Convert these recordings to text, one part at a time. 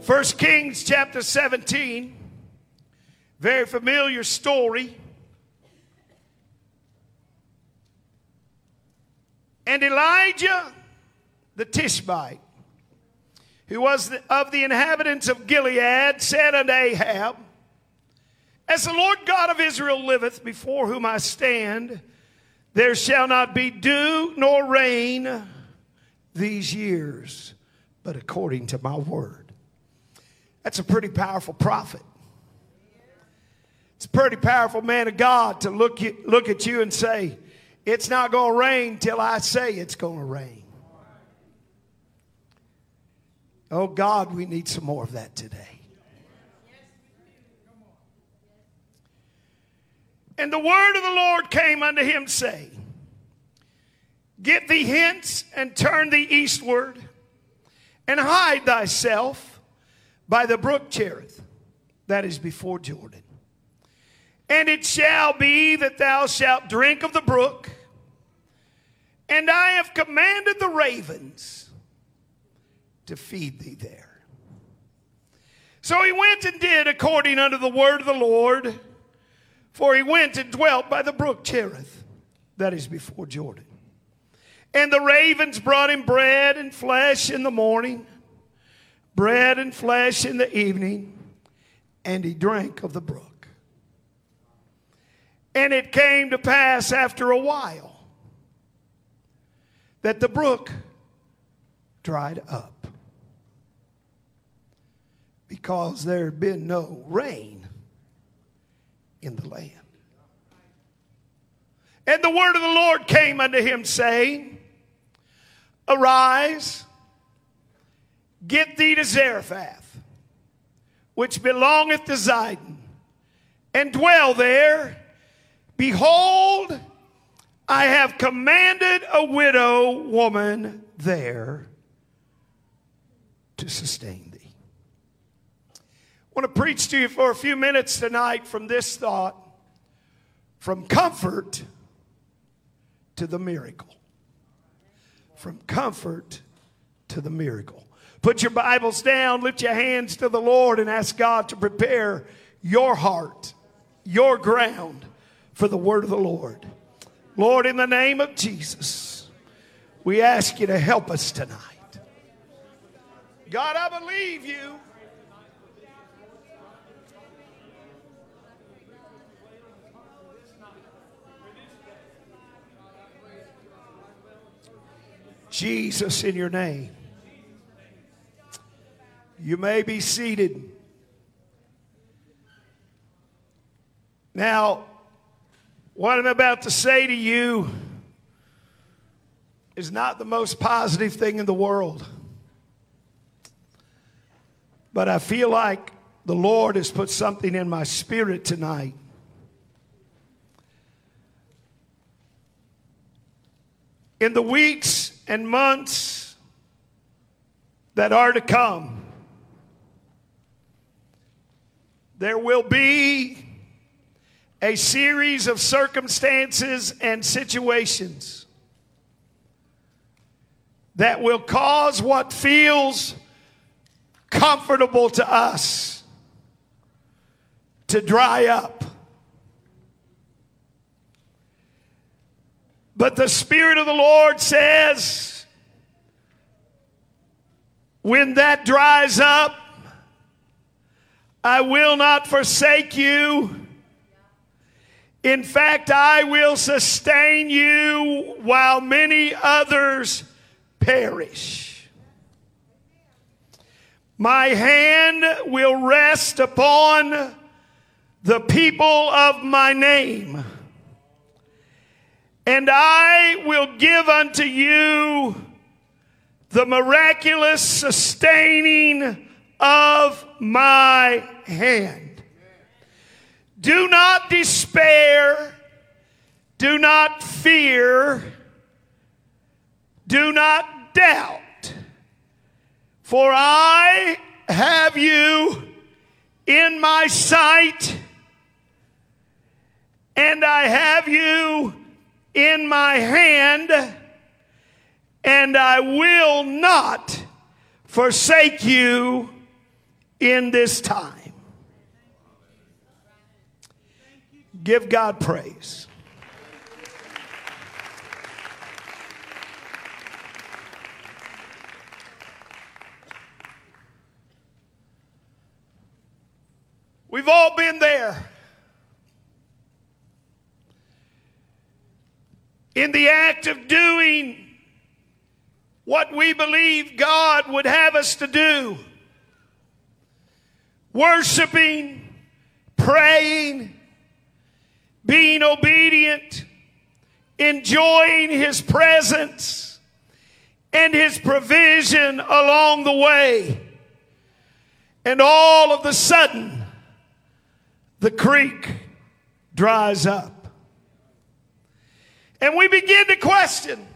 First Kings chapter 17, very familiar story. And Elijah the Tishbite, who was of the inhabitants of Gilead, said unto Ahab, As the Lord God of Israel liveth, before whom I stand, there shall not be dew nor rain these years, but according to my word. That's a pretty powerful prophet. It's a pretty powerful man of God to look, you, look at you and say, It's not going to rain till I say it's going to rain. Oh God, we need some more of that today. And the word of the Lord came unto him, saying, Get thee hence and turn thee eastward, and hide thyself by the brook Cherith, that is before Jordan. And it shall be that thou shalt drink of the brook, and I have commanded the ravens to feed thee there. So he went and did according unto the word of the Lord, for he went and dwelt by the brook Cherith, that is before Jordan. And the ravens brought him bread and flesh in the morning, bread and flesh in the evening, and he drank of the brook. And it came to pass after a while that the brook dried up because there had been no rain in the land. And the word of the Lord came unto him, saying, Arise, get thee to Zarephath, which belongeth to Zidon, and dwell there. Behold, I have commanded a widow woman there to sustain thee. I want to preach to you for a few minutes tonight from this thought from comfort to the miracle. From comfort to the miracle. Put your Bibles down, lift your hands to the Lord, and ask God to prepare your heart, your ground for the word of the Lord. Lord, in the name of Jesus, we ask you to help us tonight. God, I believe you. Jesus, in your name. You may be seated. Now, what I'm about to say to you is not the most positive thing in the world. But I feel like the Lord has put something in my spirit tonight. In the weeks and months that are to come, there will be a series of circumstances and situations that will cause what feels comfortable to us to dry up. But the Spirit of the Lord says, when that dries up, I will not forsake you. In fact, I will sustain you while many others perish. My hand will rest upon the people of my name and I will give unto you the miraculous sustaining of my hand. Do not despair. Do not fear. Do not doubt. For I have you in my sight, and I have you in my hand, and I will not forsake you in this time. Give God praise. We've all been there. In the act of doing what we believe God would have us to do worshiping, praying, being obedient, enjoying His presence and His provision along the way. And all of the sudden, the creek dries up. And we begin to question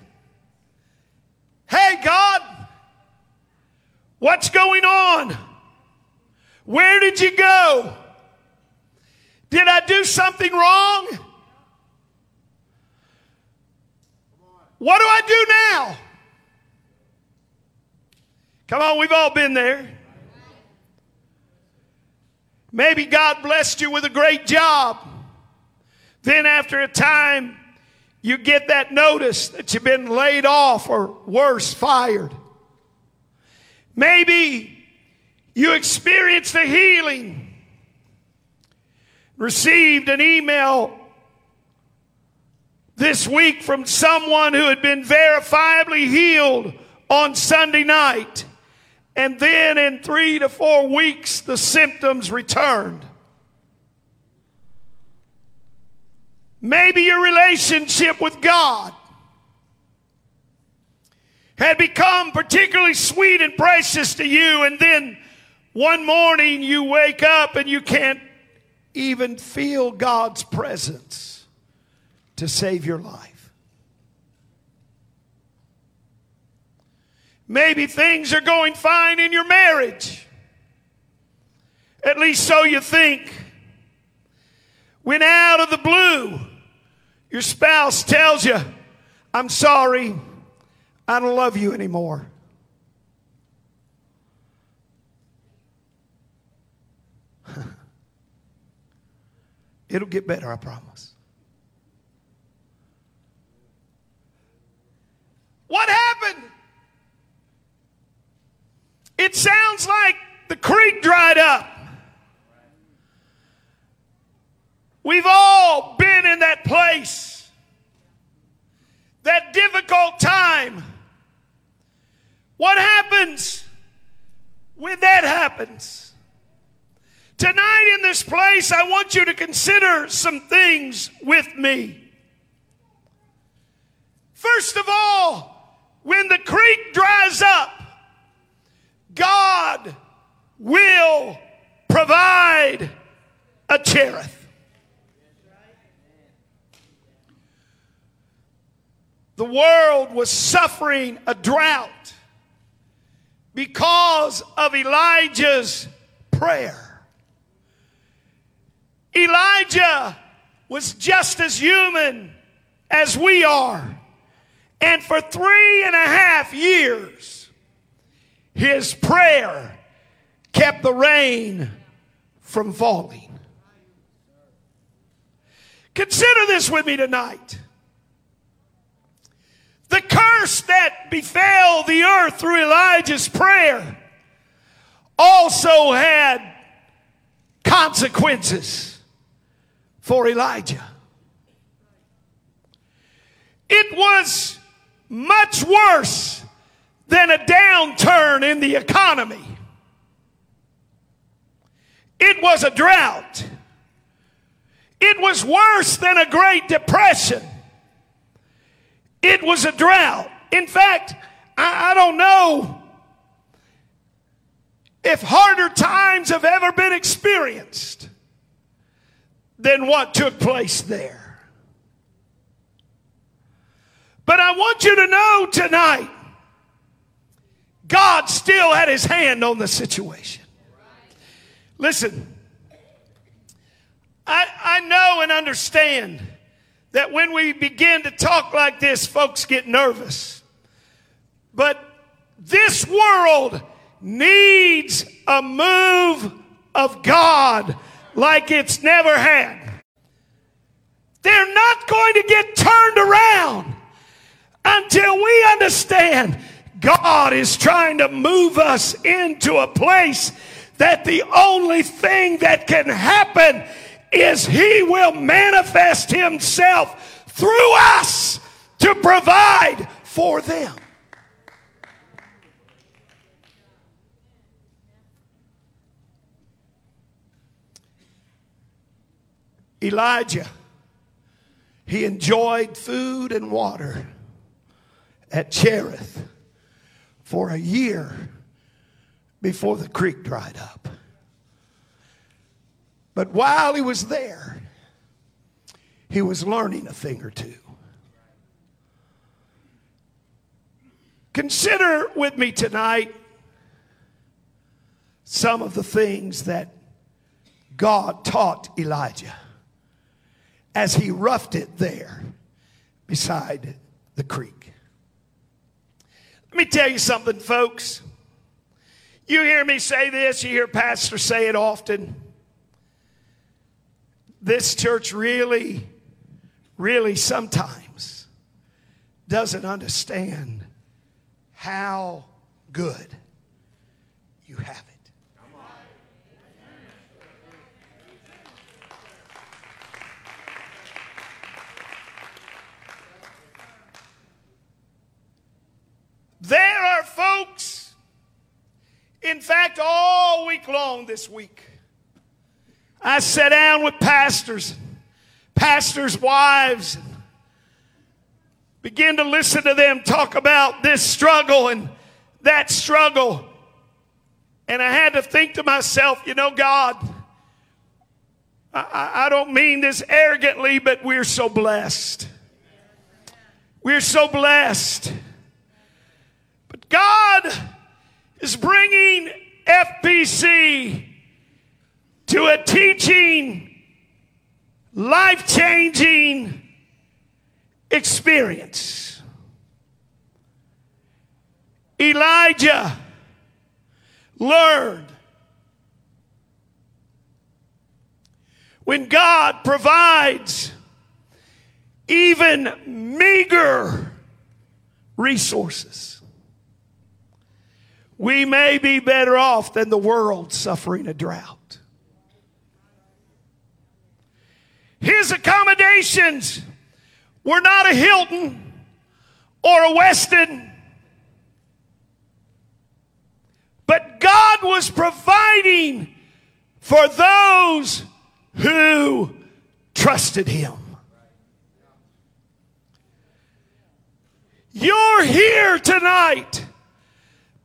Hey, God, what's going on? Where did you go? Did I do something wrong? What do I do now? Come on, we've all been there. Maybe God blessed you with a great job. Then, after a time, you get that notice that you've been laid off or worse, fired. Maybe you experienced a healing, received an email this week from someone who had been verifiably healed on Sunday night. And then in three to four weeks, the symptoms returned. Maybe your relationship with God had become particularly sweet and precious to you, and then one morning you wake up and you can't even feel God's presence to save your life. Maybe things are going fine in your marriage. At least so you think. When out of the blue, your spouse tells you, I'm sorry, I don't love you anymore. It'll get better, I promise. What happened? It sounds like the creek dried up. We've all been in that place, that difficult time. What happens when that happens? Tonight in this place, I want you to consider some things with me. First of all, when the creek dries up, God will provide a Cherith. the world was suffering a drought because of Elijah's prayer. Elijah was just as human as we are. And for three and a half years, his prayer kept the rain from falling. Consider this with me tonight. The curse that befell the earth through Elijah's prayer also had consequences for Elijah. It was much worse than a downturn in the economy. It was a drought. It was worse than a Great Depression. It was a drought. In fact, I, I don't know if harder times have ever been experienced than what took place there. But I want you to know tonight, God still had his hand on the situation. Listen, I, I know and understand that when we begin to talk like this, folks get nervous. But this world needs a move of God like it's never had. They're not going to get turned around until we understand God is trying to move us into a place that the only thing that can happen is He will manifest Himself through us to provide for them. Elijah, he enjoyed food and water at Cherith for a year before the creek dried up. But while he was there, he was learning a thing or two. Consider with me tonight some of the things that God taught Elijah as he roughed it there beside the creek. Let me tell you something, folks. You hear me say this, you hear pastors say it often. This church really, really sometimes doesn't understand how good you have it. There are folks, in fact, all week long this week, I sat down with pastors, pastors' wives, and begin to listen to them talk about this struggle and that struggle. And I had to think to myself, you know, God, I, I don't mean this arrogantly, but we're so blessed. We're so blessed. God is bringing FBC to a teaching, life changing experience. Elijah learned when God provides even meager resources we may be better off than the world suffering a drought. His accommodations were not a Hilton or a Westin, but God was providing for those who trusted Him. You're here tonight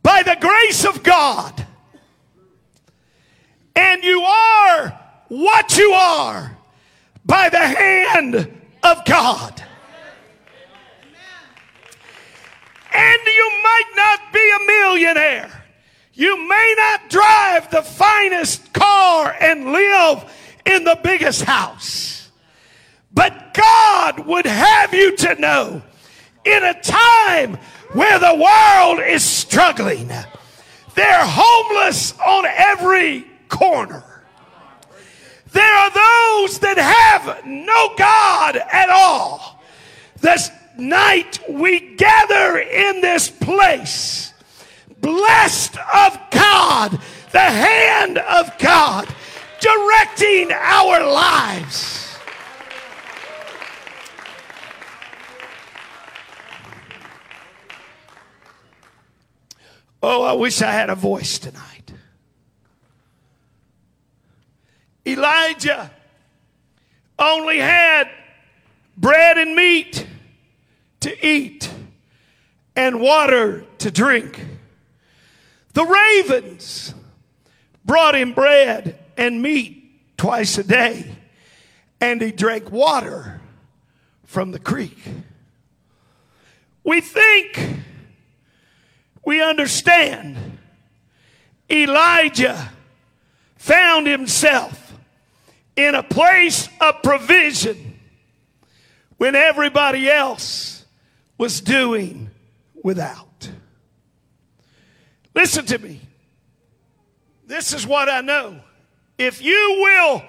by the grace of God. And you are what you are by the hand of God. And you might not be a millionaire. You may not drive the finest car and live in the biggest house. But God would have you to know in a time where the world is struggling. They're homeless on every corner. There are those that have no God at all. This night we gather in this place, blessed of God, the hand of God, directing our lives. Oh, I wish I had a voice tonight. Elijah only had bread and meat to eat and water to drink. The ravens brought him bread and meat twice a day, and he drank water from the creek. We think we understand Elijah found himself in a place of provision when everybody else was doing without. Listen to me. This is what I know. If you will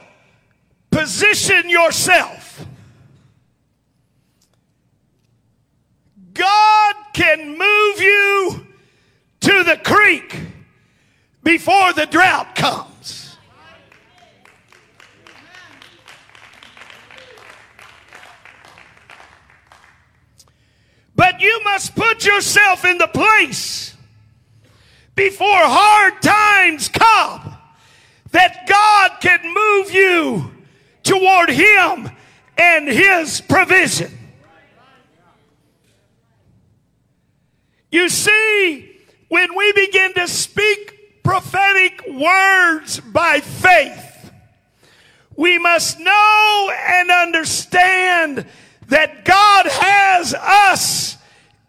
position yourself, God can move you to the creek before the drought comes. But you must put yourself in the place before hard times come that God can move you toward Him and His provision. You see, when we begin to speak prophetic words by faith, we must know and understand that God has us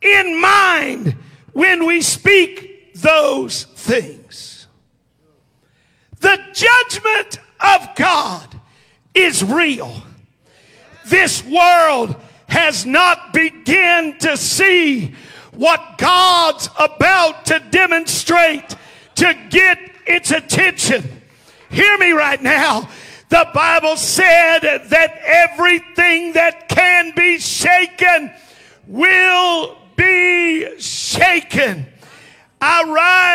in mind when we speak those things. The judgment of God is real. This world has not begun to see what God's about to demonstrate to get its attention. Hear me right now. The Bible said that everything that can be shaken will be shaken. I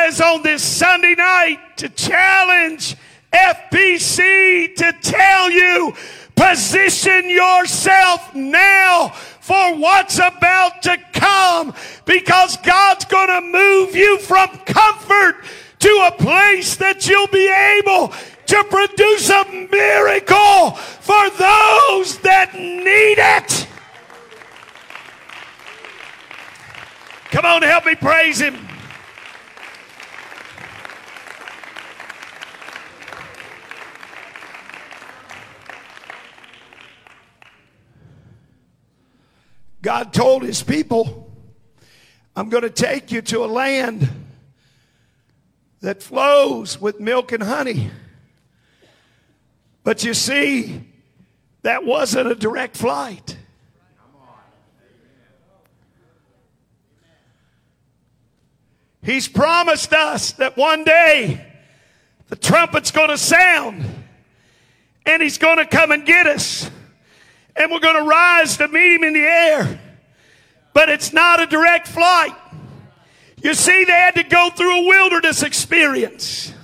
rise on this Sunday night to challenge FBC to tell you position yourself now for what's about to come because God's going to move you from comfort to a place that you'll be able to produce a miracle for those that need it. Come on, help me praise Him. God told His people, I'm going to take you to a land that flows with milk and honey. But you see, that wasn't a direct flight. He's promised us that one day the trumpet's going to sound and he's going to come and get us and we're going to rise to meet him in the air. But it's not a direct flight. You see, they had to go through a wilderness experience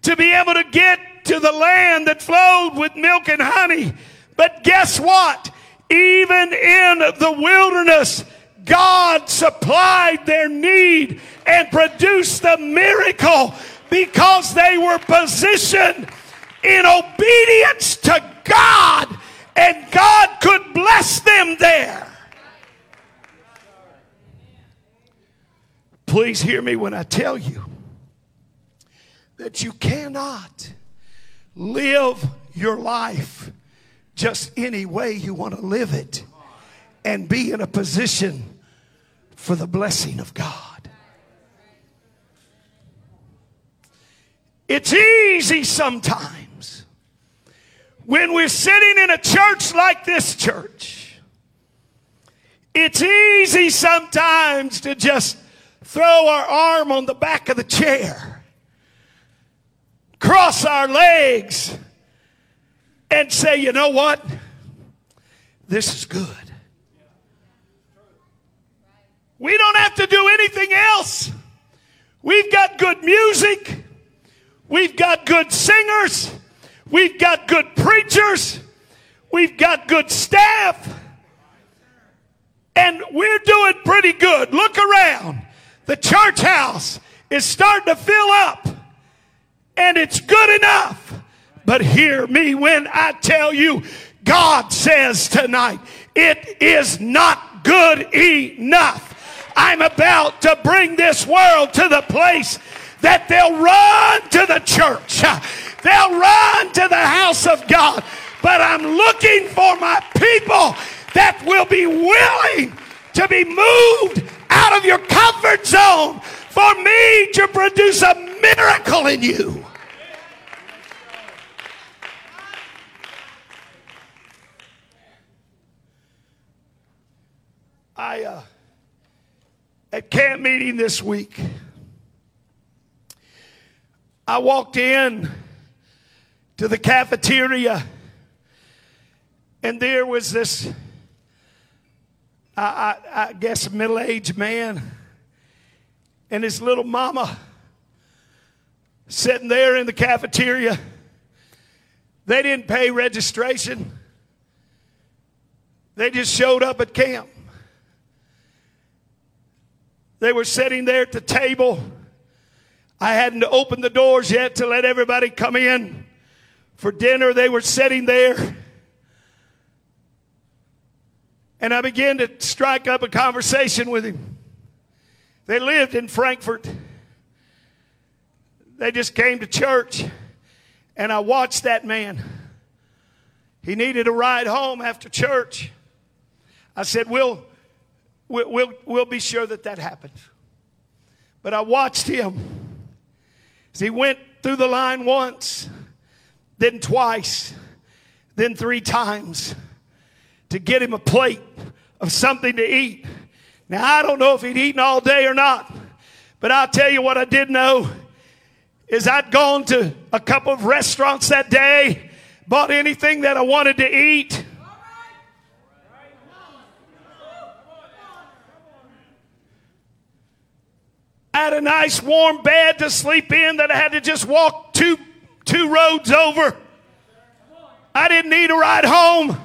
to be able to get to the land that flowed with milk and honey. But guess what? Even in the wilderness, God supplied their need and produced the miracle because they were positioned in obedience to God and God could bless them there. Please hear me when I tell you that you cannot live your life just any way you want to live it and be in a position for the blessing of God. It's easy sometimes when we're sitting in a church like this church. It's easy sometimes to just throw our arm on the back of the chair, cross our legs, and say, you know what? This is good. We don't have to do anything else. We've got good music. We've got good singers. We've got good preachers. We've got good staff. And we're doing pretty good. Look around. The church house is starting to fill up. And it's good enough. But hear me when I tell you, God says tonight, it is not good enough. I'm about to bring this world to the place that they'll run to the church. They'll run to the house of God. But I'm looking for my people that will be willing to be moved out of your comfort zone for me to produce a miracle in you. I, uh, at camp meeting this week, I walked in to the cafeteria, and there was this, I, I, I guess, middle aged man and his little mama sitting there in the cafeteria. They didn't pay registration, they just showed up at camp. They were sitting there at the table. I hadn't opened the doors yet to let everybody come in for dinner. They were sitting there. And I began to strike up a conversation with him. They lived in Frankfurt. They just came to church. And I watched that man. He needed a ride home after church. I said, We'll, we'll, we'll, we'll be sure that that happens. But I watched him as he went through the line once, then twice, then three times to get him a plate of something to eat. Now, I don't know if he'd eaten all day or not, but I'll tell you what I did know is I'd gone to a couple of restaurants that day, bought anything that I wanted to eat. I had a nice warm bed to sleep in that I had to just walk two, two roads over. I didn't need a ride home.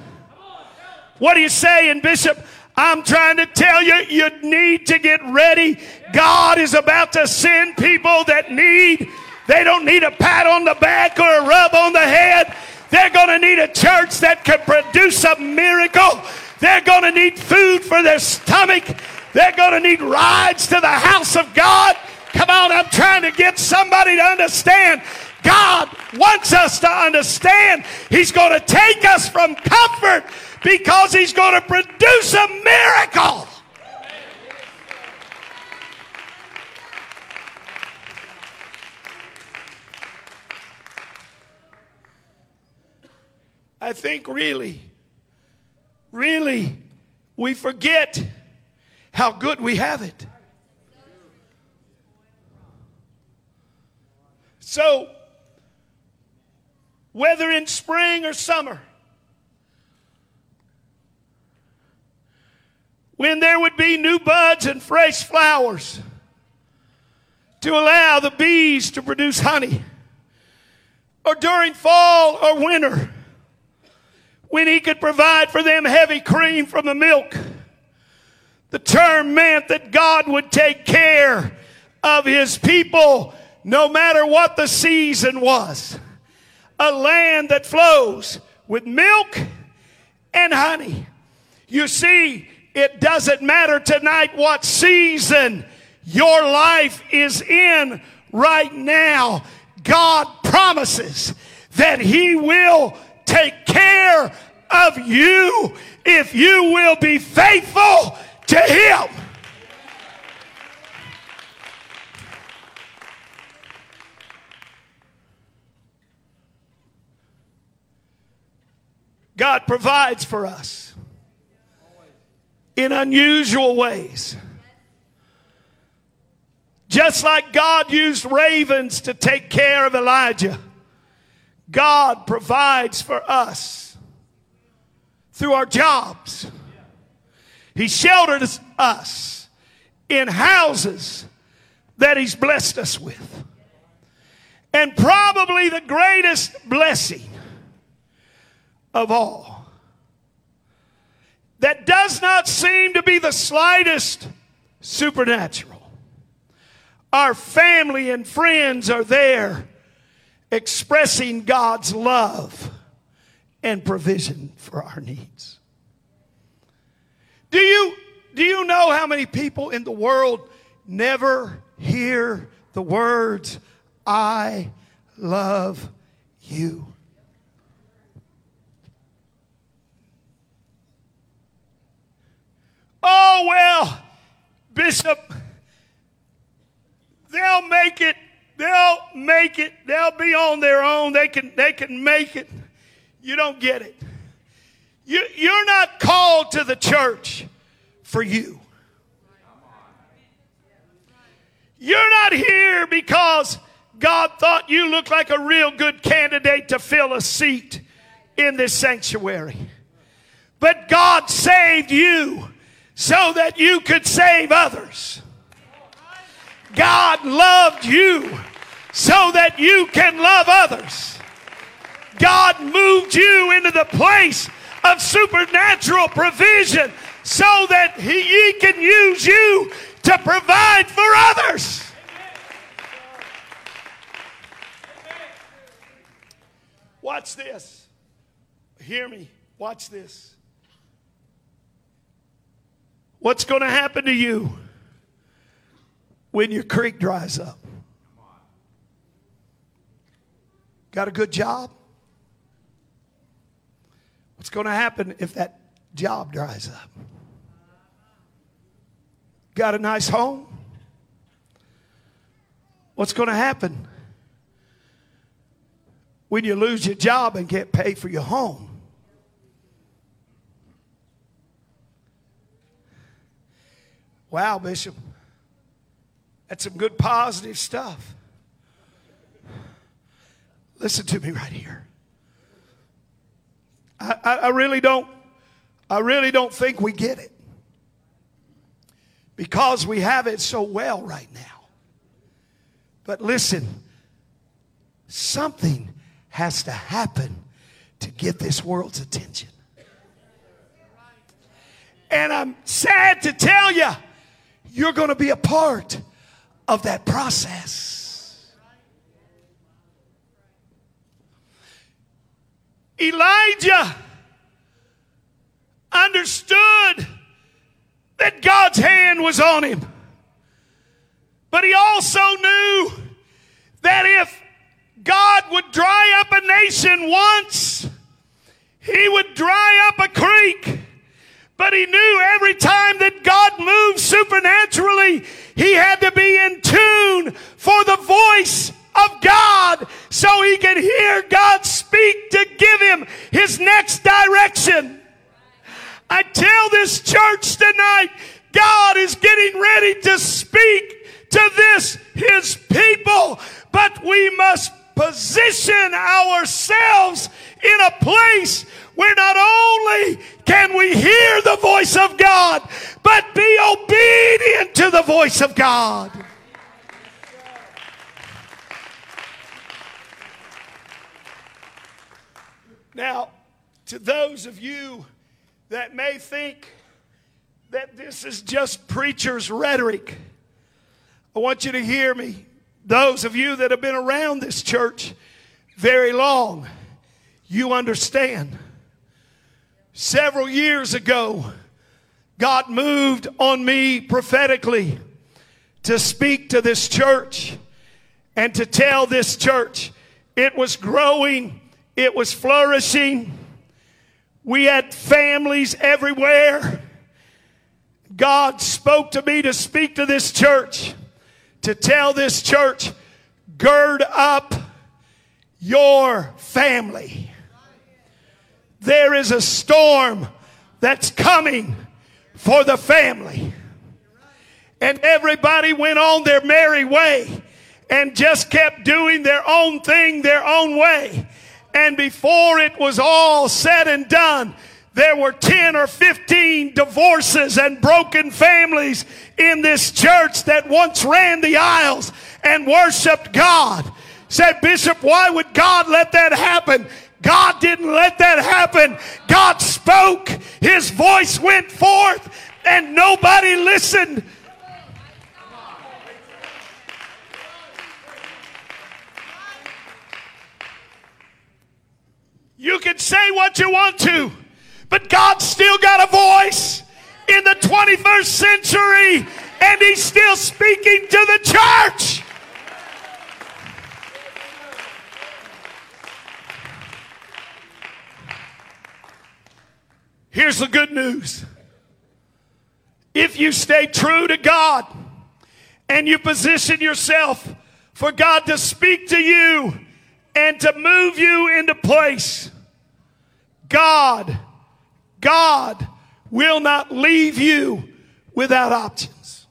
What are you saying, Bishop? I'm trying to tell you, you need to get ready. God is about to send people that need they don't need a pat on the back or a rub on the head. They're going to need a church that can produce a miracle. They're going to need food for their stomach. They're going to need rides to the house of God. Come on, I'm trying to get somebody to understand. God wants us to understand He's going to take us from comfort because He's going to produce a miracle. I think really, really, we forget how good we have it. So, whether in spring or summer, when there would be new buds and fresh flowers to allow the bees to produce honey, or during fall or winter, when he could provide for them heavy cream from the milk. The term meant that God would take care of his people no matter what the season was. A land that flows with milk and honey. You see, it doesn't matter tonight what season your life is in right now. God promises that He will take care of you if you will be faithful to Him. God provides for us in unusual ways. Just like God used ravens to take care of Elijah. God provides for us through our jobs. He sheltered us in houses that He's blessed us with. And probably the greatest blessing of all that does not seem to be the slightest supernatural. Our family and friends are there expressing God's love and provision for our needs. Do you, do you know how many people in the world never hear the words, I love you? Oh, well, Bishop, they'll make it They'll make it. They'll be on their own. They can, they can make it. You don't get it. You, you're not called to the church for you. You're not here because God thought you looked like a real good candidate to fill a seat in this sanctuary. But God saved you so that you could save others. God loved you so that you can love others. God moved you into the place of supernatural provision so that he, he can use you to provide for others. Watch this. Hear me. Watch this. What's going to happen to you when your creek dries up? Got a good job? What's going to happen if that job dries up? Got a nice home? What's going to happen when you lose your job and can't pay for your home? Wow, Bishop. That's some good positive stuff. Listen to me right here. I, I, I really don't, I really don't think we get it. Because we have it so well right now. But listen, something has to happen to get this world's attention. And I'm sad to tell you, you're going to be a part of that process. Elijah understood that God's hand was on him. But he also knew that if God would dry up a nation once, he would dry up a creek. But he knew every time that God moved supernaturally, he had to be in tune for the voice of God so he could hear God speak to give him his next direction. I tell this church tonight, God is getting ready to speak to this, his people, but we must position ourselves in a place where not only can we hear the voice of God, but be obedient to the voice of God. Now, to those of you that may think that this is just preacher's rhetoric, I want you to hear me. Those of you that have been around this church very long, you understand. Several years ago, God moved on me prophetically to speak to this church and to tell this church it was growing, it was flourishing. We had families everywhere. God spoke to me to speak to this church, to tell this church, gird up your family. There is a storm that's coming for the family. And everybody went on their merry way and just kept doing their own thing their own way. And before it was all said and done, there were 10 or 15 divorces and broken families in this church that once ran the aisles and worshiped God. Said, Bishop, why would God let that happen? God didn't let that happen. God spoke. His voice went forth and nobody listened. You can say what you want to, but God's still got a voice in the 21st century, and He's still speaking to the church. Here's the good news. If you stay true to God and you position yourself for God to speak to you and to move you into place, God, God will not leave you without options.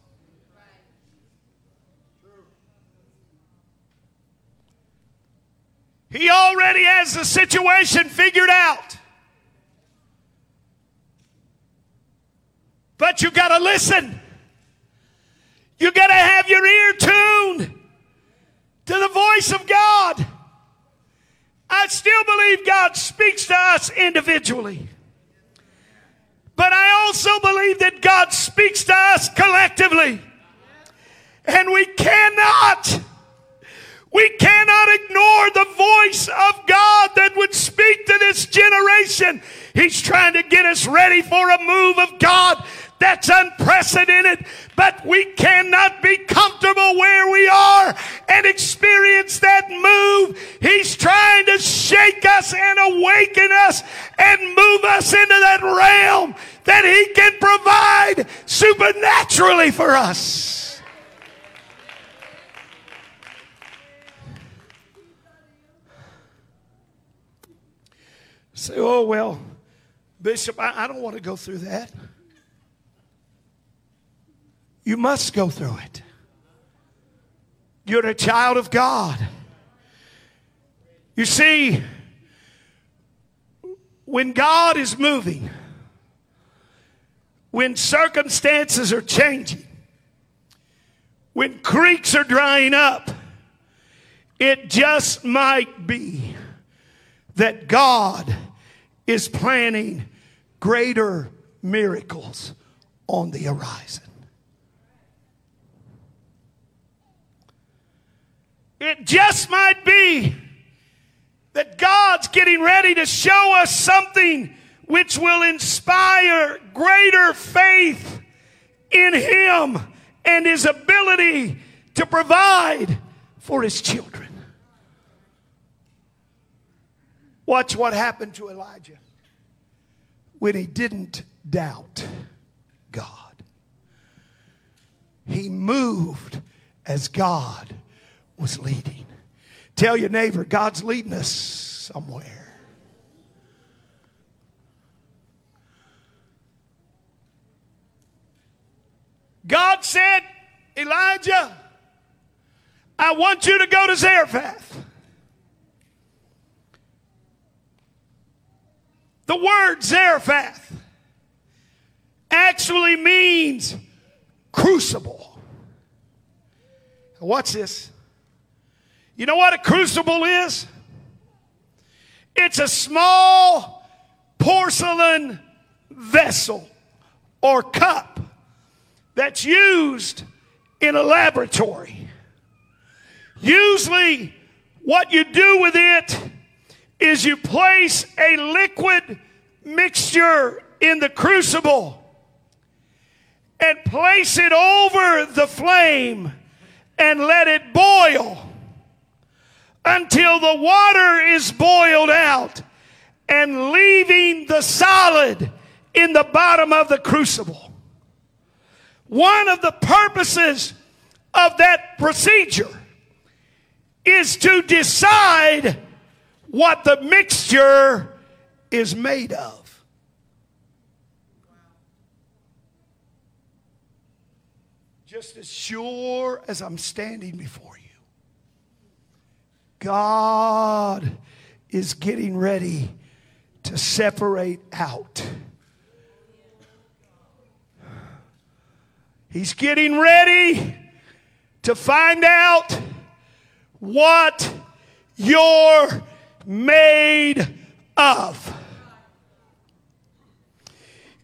He already has the situation figured out. But you got to listen. You got to have your ear tuned to the voice of God. I still believe God speaks to us individually. But I also believe that God speaks to us collectively. And we cannot, we cannot ignore the voice of God that would speak to this generation. He's trying to get us ready for a move of God that's unprecedented, but we cannot be comfortable where we are and experience that move. He's trying to shake us and awaken us and move us into that realm that He can provide supernaturally for us. Say, oh, well, Bishop, I, I don't want to go through that. You must go through it. You're a child of God. You see, when God is moving, when circumstances are changing, when creeks are drying up, it just might be that God is planning greater miracles on the horizon. It just might be that God's getting ready to show us something which will inspire greater faith in Him and His ability to provide for His children. Watch what happened to Elijah when he didn't doubt God. He moved as God was leading. Tell your neighbor, God's leading us somewhere. God said, Elijah, I want you to go to Zarephath. The word Zarephath actually means crucible. Watch this? You know what a crucible is? It's a small porcelain vessel or cup that's used in a laboratory. Usually, what you do with it is you place a liquid mixture in the crucible and place it over the flame and let it boil until the water is boiled out and leaving the solid in the bottom of the crucible. One of the purposes of that procedure is to decide what the mixture is made of. Just as sure as I'm standing before God is getting ready to separate out. He's getting ready to find out what you're made of.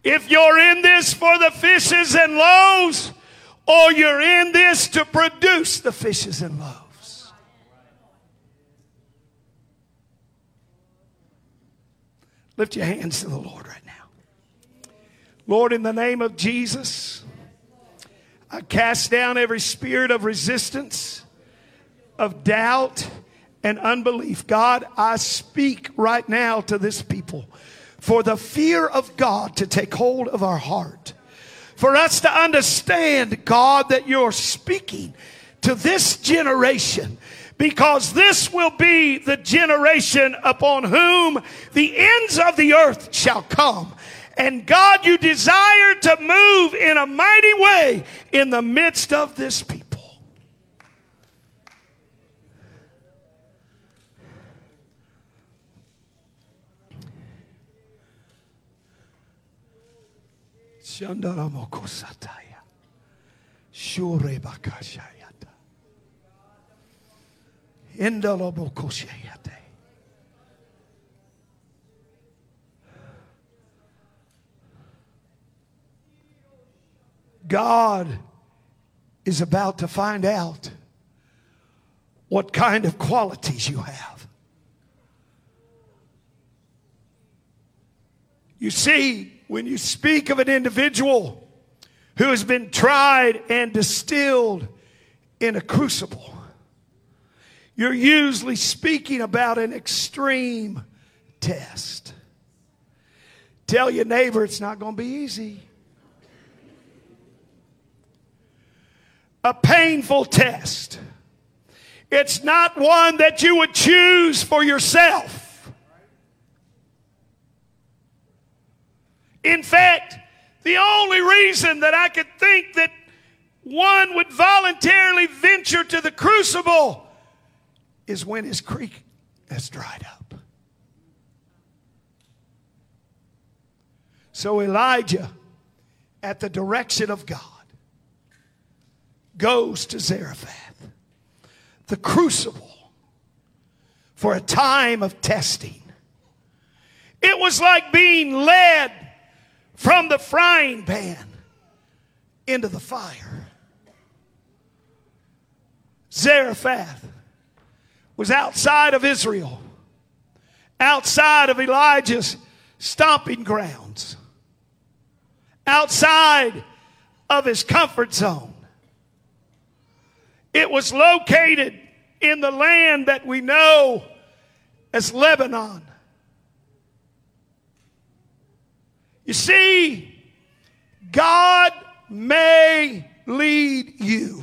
If you're in this for the fishes and loaves, or you're in this to produce the fishes and loaves. Lift your hands to the Lord right now. Lord, in the name of Jesus, I cast down every spirit of resistance, of doubt, and unbelief. God, I speak right now to this people for the fear of God to take hold of our heart. For us to understand, God, that you're speaking to this generation because this will be the generation upon whom the ends of the earth shall come. And God, you desire to move in a mighty way in the midst of this people. Shandaramokosataya. Shurebakashaya. Indalabokoshayate. God is about to find out what kind of qualities you have. You see, when you speak of an individual who has been tried and distilled in a crucible, you're usually speaking about an extreme test. Tell your neighbor it's not going to be easy. A painful test. It's not one that you would choose for yourself. In fact, the only reason that I could think that one would voluntarily venture to the crucible is when his creek has dried up. So Elijah, at the direction of God, goes to Zarephath, the crucible, for a time of testing. It was like being led from the frying pan into the fire. Zarephath was outside of Israel, outside of Elijah's stomping grounds, outside of his comfort zone. It was located in the land that we know as Lebanon. You see, God may lead you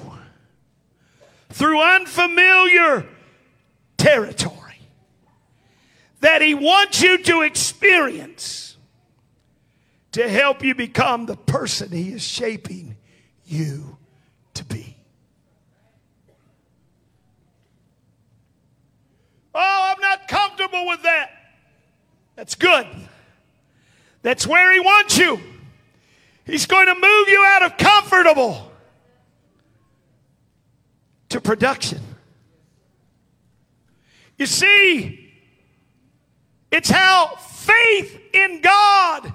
through unfamiliar territory that He wants you to experience to help you become the person He is shaping you to be. Oh, I'm not comfortable with that. That's good. That's where He wants you. He's going to move you out of comfortable to production. You see, it's how faith in God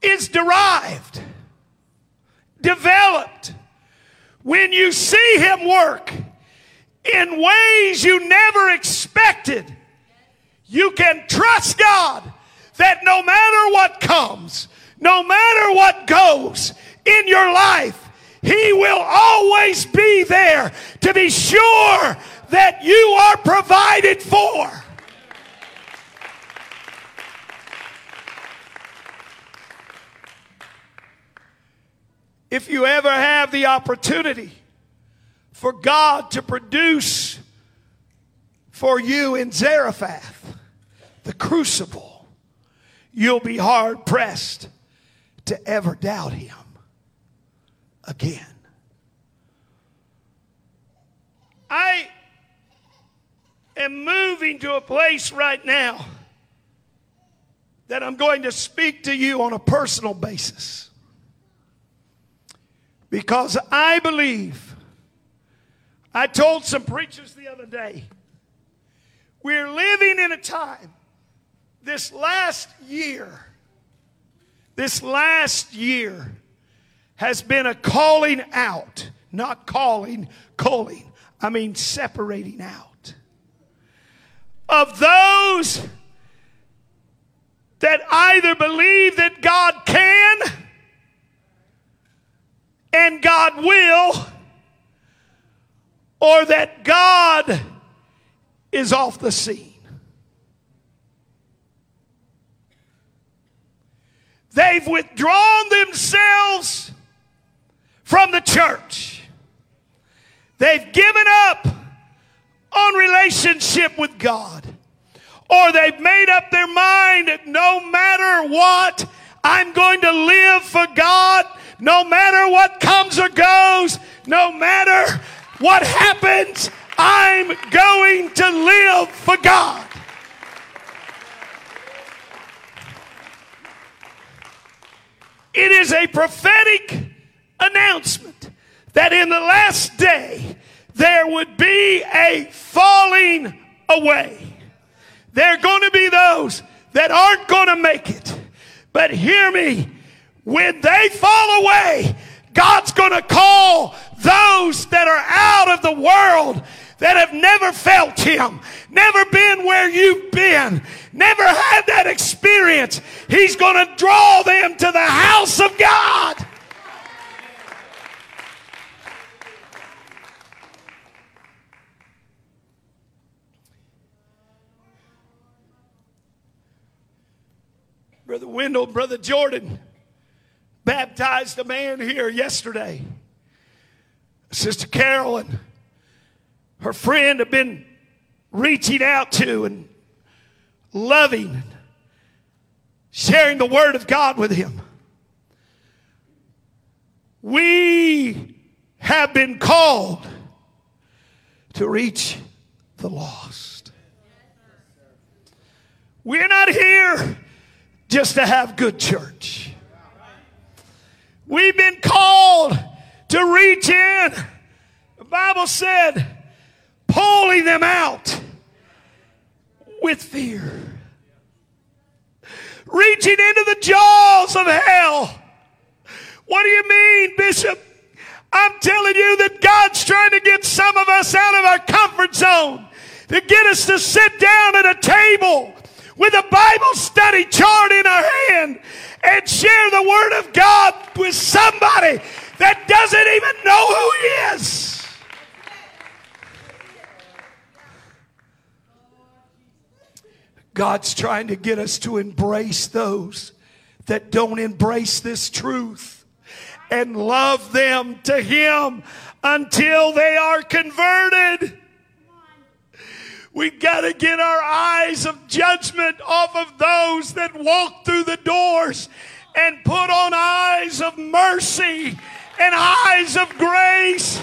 is derived, developed. When you see Him work in ways you never expected, you can trust God that no matter what comes, no matter what goes in your life, He will always be there to be sure that you are provided for. If you ever have the opportunity for God to produce for you in Zarephath the crucible you'll be hard pressed to ever doubt him again. I am moving to a place right now that I'm going to speak to you on a personal basis. Because I believe, I told some preachers the other day, we're living in a time this last year, this last year has been a calling out, not calling, calling. I mean, separating out of those that either believe that God can and God will, or that God is off the scene. They've withdrawn themselves from the church. They've given up on relationship with God. Or they've made up their mind no matter what, I'm going to live for God. No matter what comes or goes, no matter what happens, I'm going to live for God. It is a prophetic announcement that in the last day there would be a falling away. There are going to be those that aren't going to make it. But hear me, when they fall away, God's going to call those that are out of the world that have never felt Him, never been where you've been, never had that experience. He's going to draw them to the house of God. Brother Wendell, Brother Jordan baptized a man here yesterday. Sister Carolyn, her friend, had been reaching out to and loving sharing the Word of God with him. We have been called to reach the lost. We're not here just to have good church. We've been called to reach in. The Bible said, pulling them out with fear. Reaching into the jaws of hell. What do you mean, Bishop? I'm telling you that God's trying to get some of us out of our comfort zone to get us to sit down at a table with a Bible study chart in our hand and share the Word of God with somebody that doesn't even know who He is. God's trying to get us to embrace those that don't embrace this truth and love them to Him until they are converted. We've got to get our eyes of judgment off of those that walk through the doors and put on eyes of mercy and eyes of grace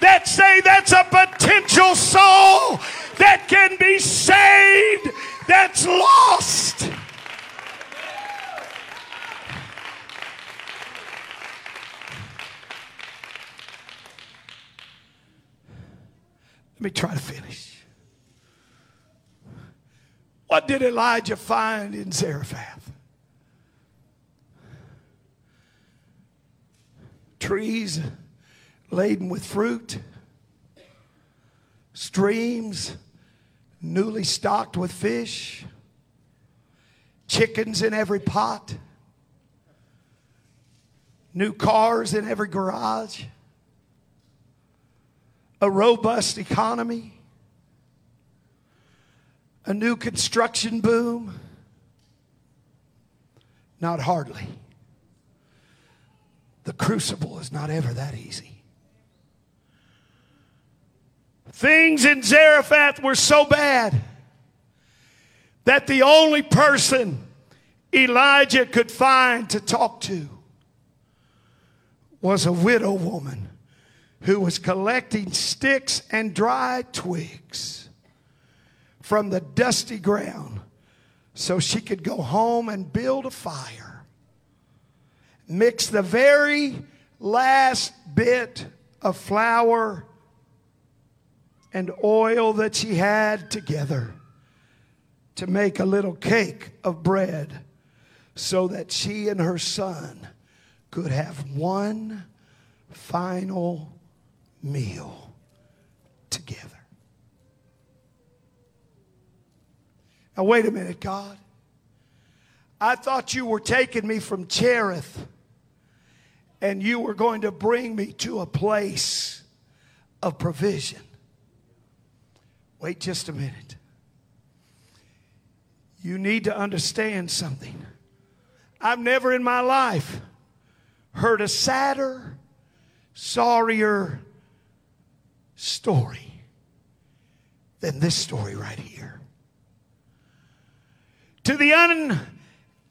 that say that's a potential soul that can be saved, that's lost. Let me try to finish. What did Elijah find in Zarephath? Trees laden with fruit, streams newly stocked with fish, chickens in every pot, new cars in every garage, a robust economy a new construction boom? Not hardly. The crucible is not ever that easy. Things in Zarephath were so bad that the only person Elijah could find to talk to was a widow woman who was collecting sticks and dry twigs from the dusty ground so she could go home and build a fire. Mix the very last bit of flour and oil that she had together to make a little cake of bread so that she and her son could have one final meal together. Now, wait a minute, God. I thought you were taking me from Cherith and you were going to bring me to a place of provision. Wait just a minute. You need to understand something. I've never in my life heard a sadder, sorrier story than this story right here to the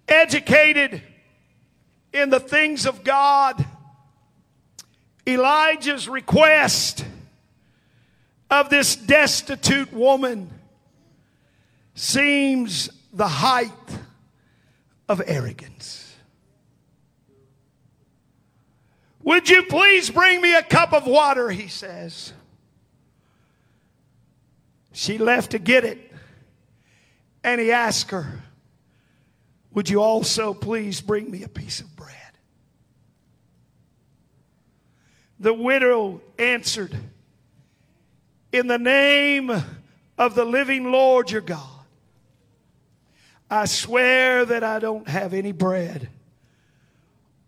uneducated in the things of God, Elijah's request of this destitute woman seems the height of arrogance. Would you please bring me a cup of water? He says. She left to get it. And he asked her, Would you also please bring me a piece of bread? The widow answered, In the name of the living Lord your God, I swear that I don't have any bread.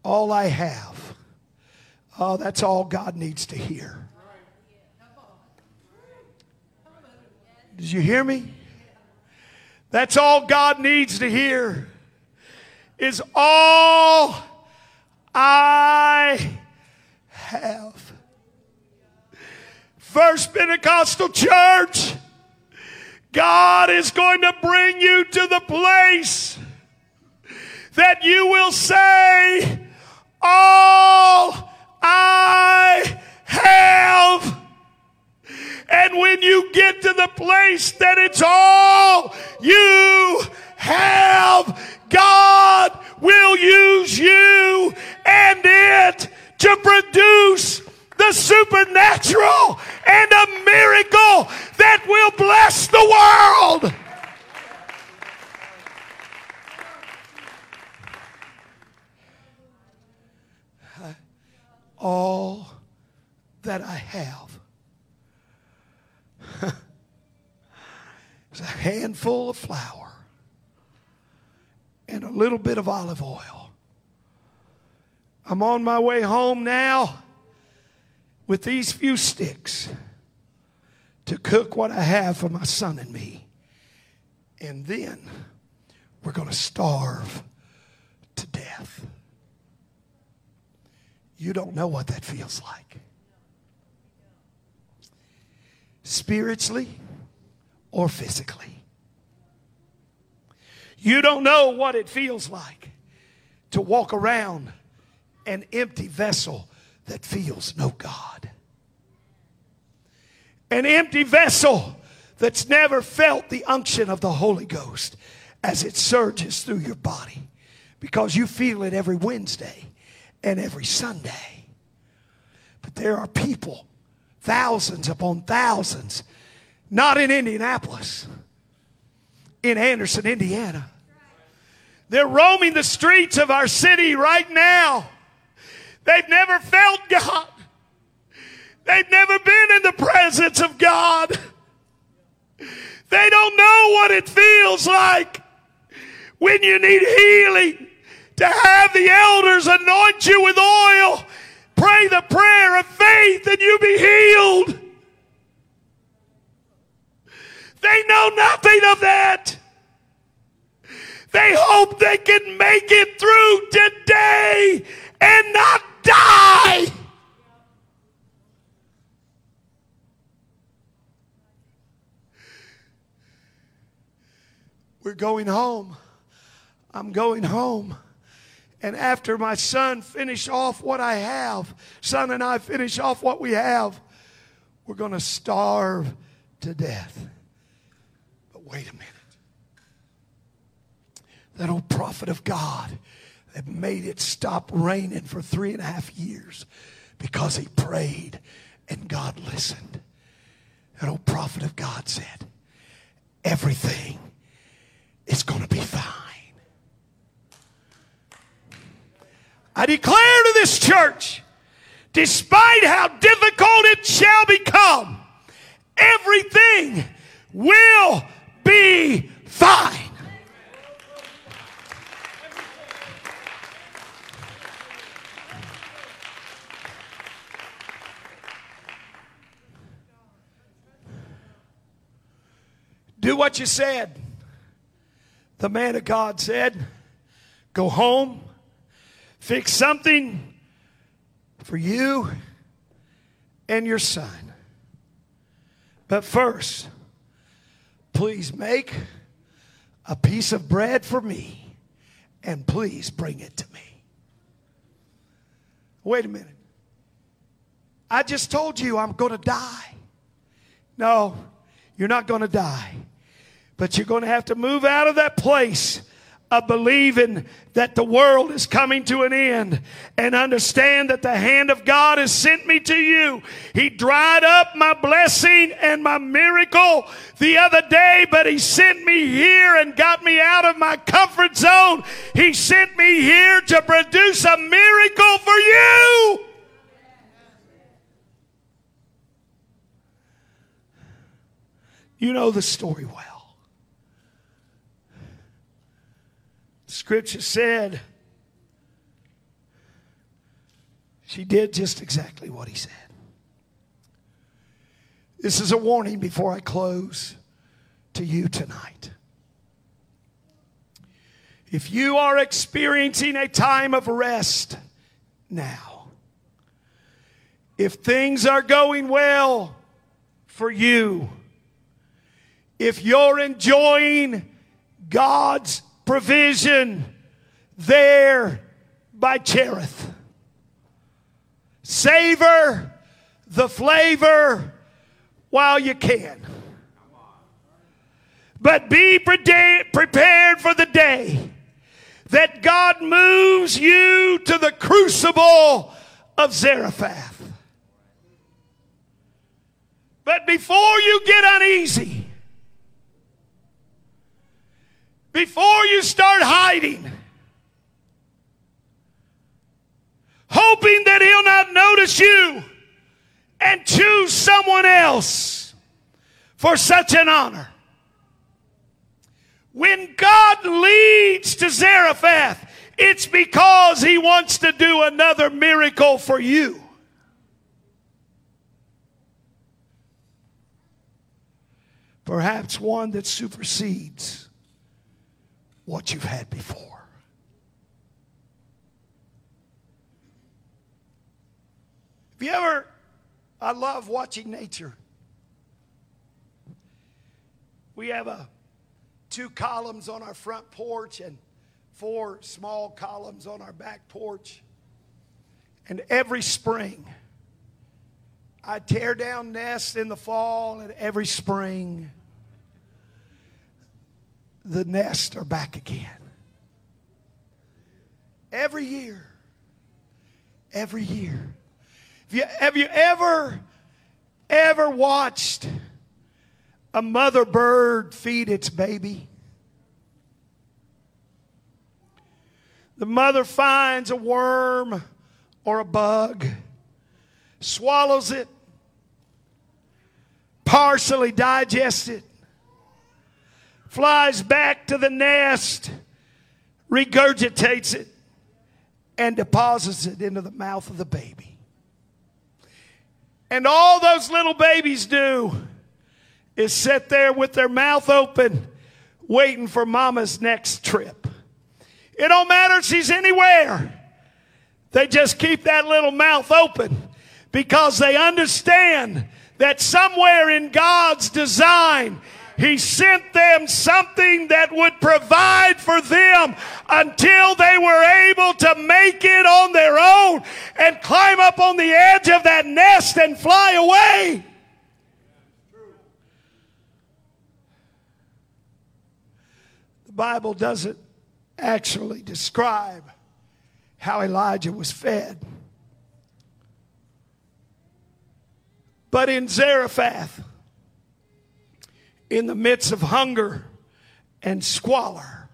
All I have. Oh, that's all God needs to hear. Did you hear me? That's all God needs to hear. Is all I have. First Pentecostal Church, God is going to bring you to the place that you will say, All I have. And when you get to the place that it's all you have, God will use you and it to produce the supernatural and a miracle that will bless the world. All that I have is a handful of flour and a little bit of olive oil. I'm on my way home now with these few sticks to cook what I have for my son and me. And then we're going to starve to death. You don't know what that feels like. Spiritually or physically. You don't know what it feels like to walk around an empty vessel that feels no God. An empty vessel that's never felt the unction of the Holy Ghost as it surges through your body because you feel it every Wednesday and every Sunday. But there are people, thousands upon thousands, not in Indianapolis, in Anderson, Indiana. They're roaming the streets of our city right now They've never felt God. They've never been in the presence of God. They don't know what it feels like when you need healing to have the elders anoint you with oil, pray the prayer of faith, and you be healed. They know nothing of that. They hope they can make it through today and not die. We're going home. I'm going home. And after my son finish off what I have, son and I finish off what we have, we're going to starve to death. Wait a minute. That old prophet of God that made it stop raining for three and a half years because he prayed and God listened. That old prophet of God said, Everything is going to be fine. I declare to this church, despite how difficult it shall become, everything will be fine. Do what you said. The man of God said, Go home, fix something for you and your son. But first, please make a piece of bread for me and please bring it to me. Wait a minute. I just told you I'm going to die. No, you're not going to die. But you're going to have to move out of that place of believing that the world is coming to an end and understand that the hand of God has sent me to you. He dried up my blessing and my miracle the other day, but He sent me here and got me out of my comfort zone. He sent me here to produce a miracle for you. You know the story well. Scripture said she did just exactly what he said. This is a warning before I close to you tonight. If you are experiencing a time of rest now, if things are going well for you, if you're enjoying God's provision there by Cherith. Savor the flavor while you can. But be prepared for the day that God moves you to the crucible of Zarephath. But before you get uneasy, before you start hiding, hoping that he'll not notice you and choose someone else for such an honor. When God leads to Zarephath, it's because he wants to do another miracle for you. Perhaps one that supersedes what you've had before. Have you ever, I love watching nature. We have a two columns on our front porch and four small columns on our back porch. And every spring, I tear down nests in the fall, and every spring, the nest are back again. Every year. Every year. Have you, have you ever, ever watched a mother bird feed its baby? The mother finds a worm or a bug, swallows it, partially digests it, flies back to the nest, regurgitates it, and deposits it into the mouth of the baby. And all those little babies do is sit there with their mouth open, waiting for mama's next trip. It don't matter if she's anywhere. They just keep that little mouth open because they understand that somewhere in God's design, he sent them something that would provide for them until they were able to make it on their own and climb up on the edge of that nest and fly away. The Bible doesn't actually describe how Elijah was fed. But in Zarephath, in the midst of hunger and squalor,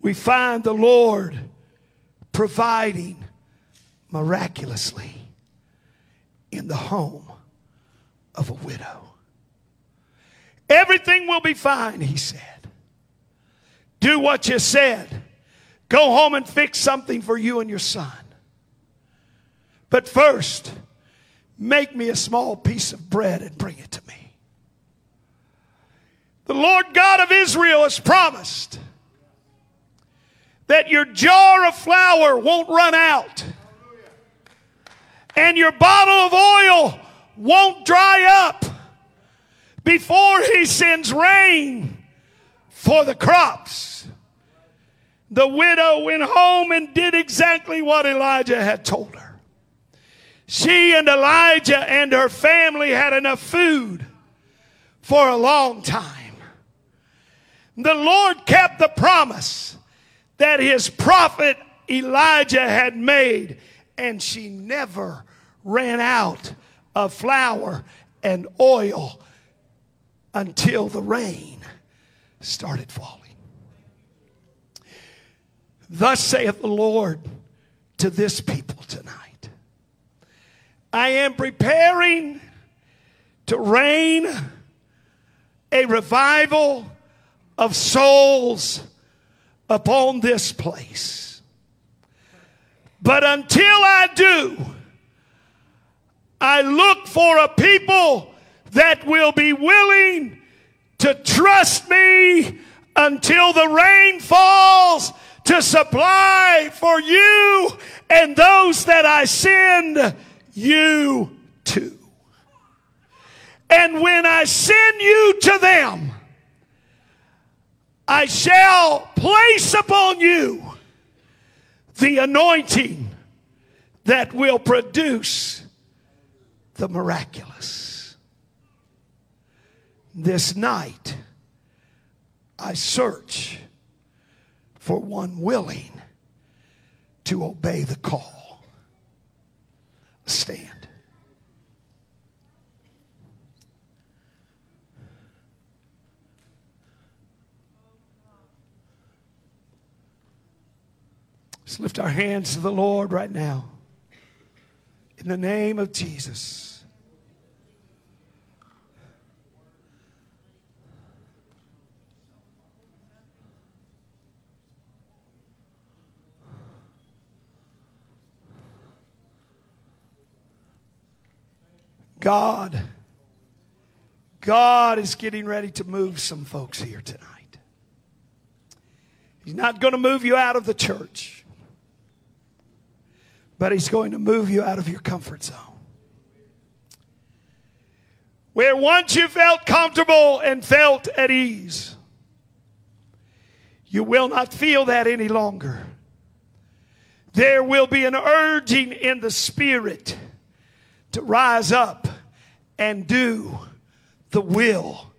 we find the Lord providing miraculously in the home of a widow. Everything will be fine, he said. Do what you said. Go home and fix something for you and your son. But first, make me a small piece of bread and bring it. The Lord God of Israel has promised that your jar of flour won't run out and your bottle of oil won't dry up before he sends rain for the crops. The widow went home and did exactly what Elijah had told her. She and Elijah and her family had enough food for a long time. The Lord kept the promise that his prophet Elijah had made, and she never ran out of flour and oil until the rain started falling. Thus saith the Lord to this people tonight I am preparing to rain a revival of souls upon this place. But until I do, I look for a people that will be willing to trust me until the rain falls to supply for you and those that I send you to. And when I send you to them, I shall place upon you the anointing that will produce the miraculous. This night, I search for one willing to obey the call. Stand. Let's lift our hands to the Lord right now. In the name of Jesus. God, God is getting ready to move some folks here tonight. He's not going to move you out of the church, but He's going to move you out of your comfort zone. Where once you felt comfortable and felt at ease, you will not feel that any longer. There will be an urging in the spirit to rise up and do the will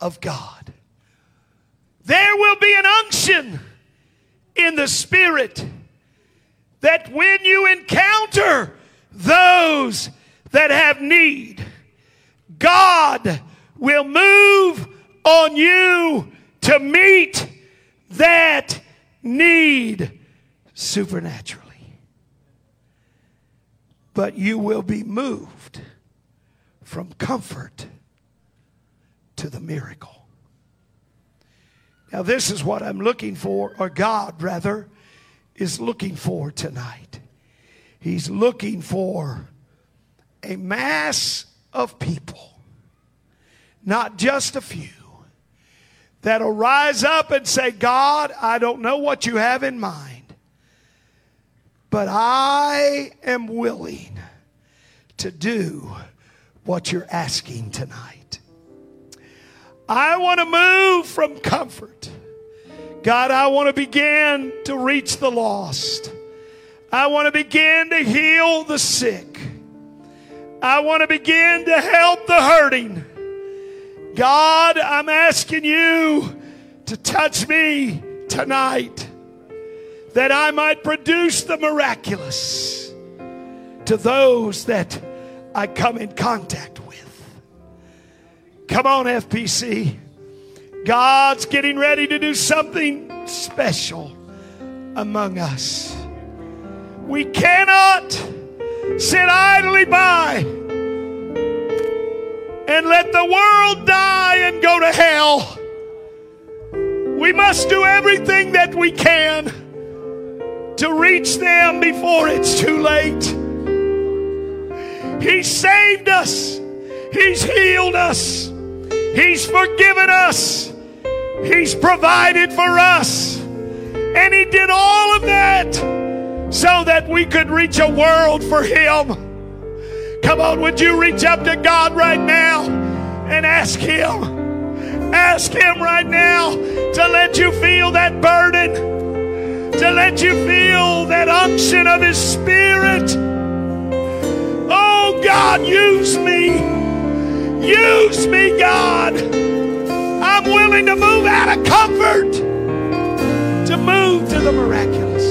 of God. There will be an unction in the spirit that when you encounter those that have need, God will move on you to meet that need supernaturally but you will be moved from comfort to the miracle. Now, this is what I'm looking for, or God rather is looking for tonight. He's looking for a mass of people, not just a few, that'll rise up and say, God, I don't know what you have in mind. But I am willing to do what you're asking tonight. I want to move from comfort. God, I want to begin to reach the lost. I want to begin to heal the sick. I want to begin to help the hurting. God, I'm asking you to touch me tonight that I might produce the miraculous to those that I come in contact with. Come on, FPC. God's getting ready to do something special among us. We cannot sit idly by and let the world die and go to hell. We must do everything that we can to reach them before it's too late. He saved us, He's healed us, He's forgiven us, He's provided for us, and He did all of that so that we could reach a world for Him. Come on, would you reach up to God right now and ask Him? Ask Him right now to let you feel that burden to let you feel that unction of His Spirit. Oh God, use me. Use me, God. I'm willing to move out of comfort to move to the miraculous.